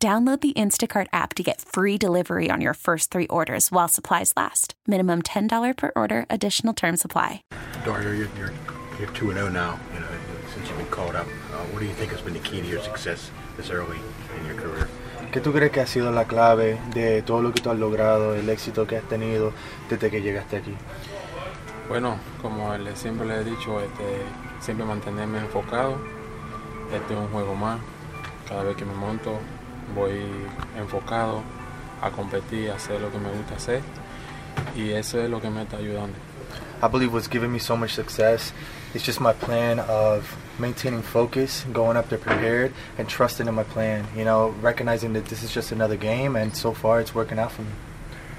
Download the Instacart app to get free delivery on your first three orders while supplies last. Minimum $10 per order, additional term supply. Dario, you're, you're, you're 2 0 now, you know, since you've been called up. Uh, what do you think has been the key to your success this early in your career? ¿Qué tú crees que ha sido la clave de todo lo que tú has logrado, el éxito que has tenido desde que llegaste aquí? Bueno, como le, siempre le he dicho, este, siempre mantenerme enfocado. Este es un juego más. Cada vez que me monto, voy enfocado a competir, a hacer lo que me gusta hacer y eso es lo que me está ayudando. I believe what's given me so much success is just my plan of maintaining focus, going up there prepared, and trusting in my plan. You know, recognizing that this is just another game, and so far it's working out for me.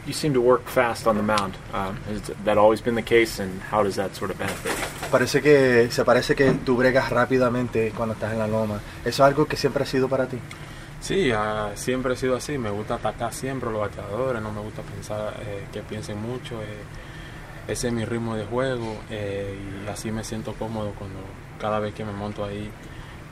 You seem to work fast on the mound. Um, has that always been the case, and how does that sort of benefit? Parece que se parece que tú bregas rápidamente cuando estás en la loma. ¿Eso es algo que siempre ha sido para ti? Sí, uh, siempre he sido así. Me gusta atacar siempre los bateadores. No me gusta pensar eh, que piensen mucho. Eh, ese es mi ritmo de juego eh, y así me siento cómodo cuando cada vez que me monto ahí.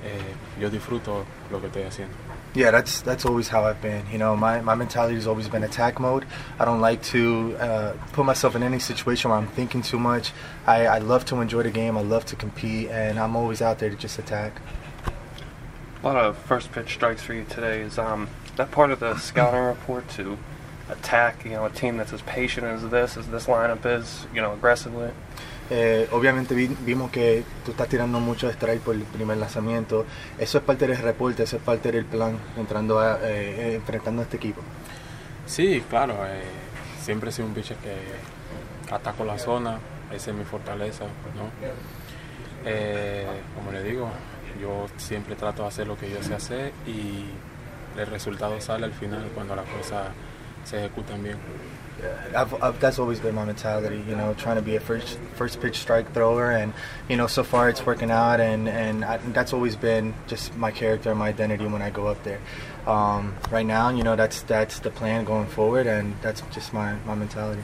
Eh, yo disfruto lo que estoy haciendo. Yeah, that's that's always how I've been. You know, my, my mentality has always been attack mode. I don't like to uh, put myself in any situation where I'm thinking too much. I, I love to enjoy the game. I love to compete, and I'm always out there to just attack. A lot of first pitch strikes for you today. Is um, that part of the scouting report to attack, you know, a team that's as patient as this, as this lineup is, you know, aggressively? Eh, obviamente vi, vimos que tú estás tirando mucho strike por el primer lanzamiento. Eso es parte del reporte, eso es parte del plan entrando a, eh, enfrentando a este equipo. Sí, claro. Eh, siempre he sido un pitcher que ataco la zona. Esa es mi fortaleza, ¿no? Eh, como le digo, yo siempre trato de hacer lo que yo sé hacer y el resultado sale al final cuando las cosas se ejecutan bien. I've, I've, that's always been my mentality, you know, trying to be a first first pitch strike thrower, and you know, so far it's working out, and and I, that's always been just my character, my identity when I go up there. Um, right now, you know, that's that's the plan going forward, and that's just my my mentality.